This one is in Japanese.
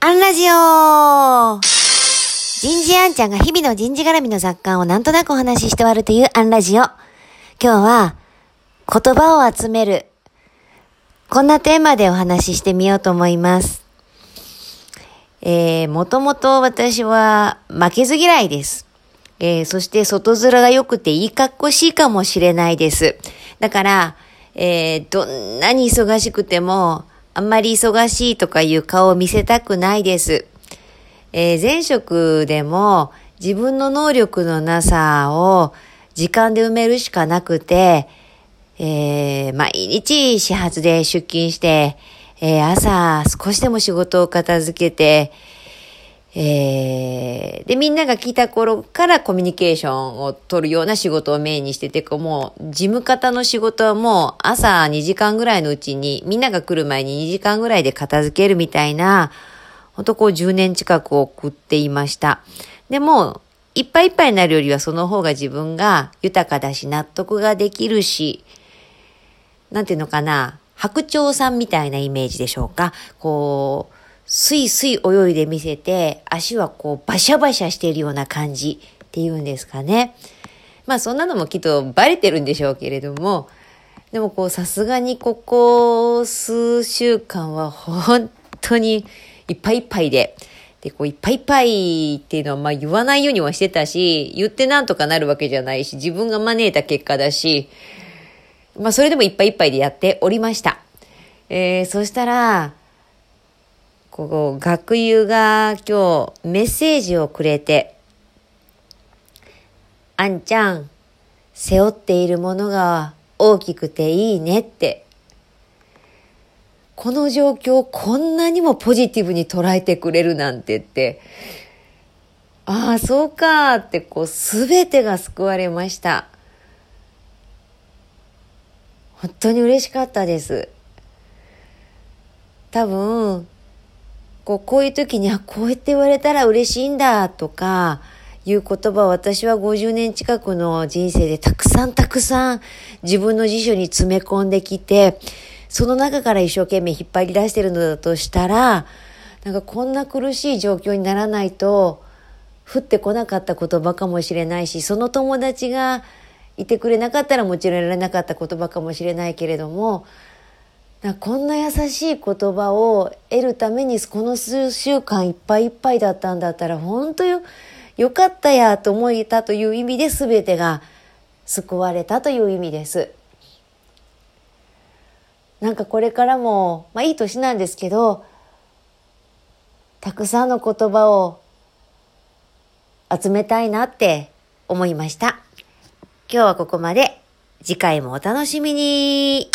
アンラジオ人事アンちゃんが日々の人事絡みの雑感をなんとなくお話しして終わるというアンラジオ。今日は言葉を集める。こんなテーマでお話ししてみようと思います。えー、もともと私は負けず嫌いです。えー、そして外面が良くていい格好しいかもしれないです。だから、えー、どんなに忙しくても、あんまり忙しいとかいう顔を見せたくないです。えー、前職でも自分の能力のなさを時間で埋めるしかなくて、えー、毎日始発で出勤して、えー、朝少しでも仕事を片付けて、えー、で、みんなが来た頃からコミュニケーションを取るような仕事をメインにしてて、こうもう、事務方の仕事はもう朝2時間ぐらいのうちに、みんなが来る前に2時間ぐらいで片付けるみたいな、ほんとこう10年近く送っていました。でも、いっぱいいっぱいになるよりはその方が自分が豊かだし納得ができるし、なんていうのかな、白鳥さんみたいなイメージでしょうか。こう、スイスイ泳いでみせて、足はこうバシャバシャしているような感じっていうんですかね。まあそんなのもきっとバレてるんでしょうけれども、でもこうさすがにここ数週間は本当にいっぱいいっぱいで、で、こういっぱいいっぱいっていうのはまあ言わないようにはしてたし、言ってなんとかなるわけじゃないし、自分が招いた結果だし、まあそれでもいっぱいいっぱいでやっておりました。えー、そしたら、ここ、学友が今日メッセージをくれて、あんちゃん、背負っているものが大きくていいねって。この状況をこんなにもポジティブに捉えてくれるなんてって、ああ、そうかって、こう、すべてが救われました。本当に嬉しかったです。多分、こう、こういう時に、あ、こうやって言われたら嬉しいんだとか、いう言葉を私は50年近くの人生でたくさんたくさん自分の辞書に詰め込んできて、その中から一生懸命引っ張り出してるのだとしたら、なんかこんな苦しい状況にならないと、降ってこなかった言葉かもしれないし、その友達がいてくれなかったらもちろんやられなかった言葉かもしれないけれども、こんな優しい言葉を得るためにこの数週間いっぱいいっぱいだったんだったら本当よよかったやと思えたという意味で全てが救われたという意味です。なんかこれからも、まあいい年なんですけど、たくさんの言葉を集めたいなって思いました。今日はここまで。次回もお楽しみに。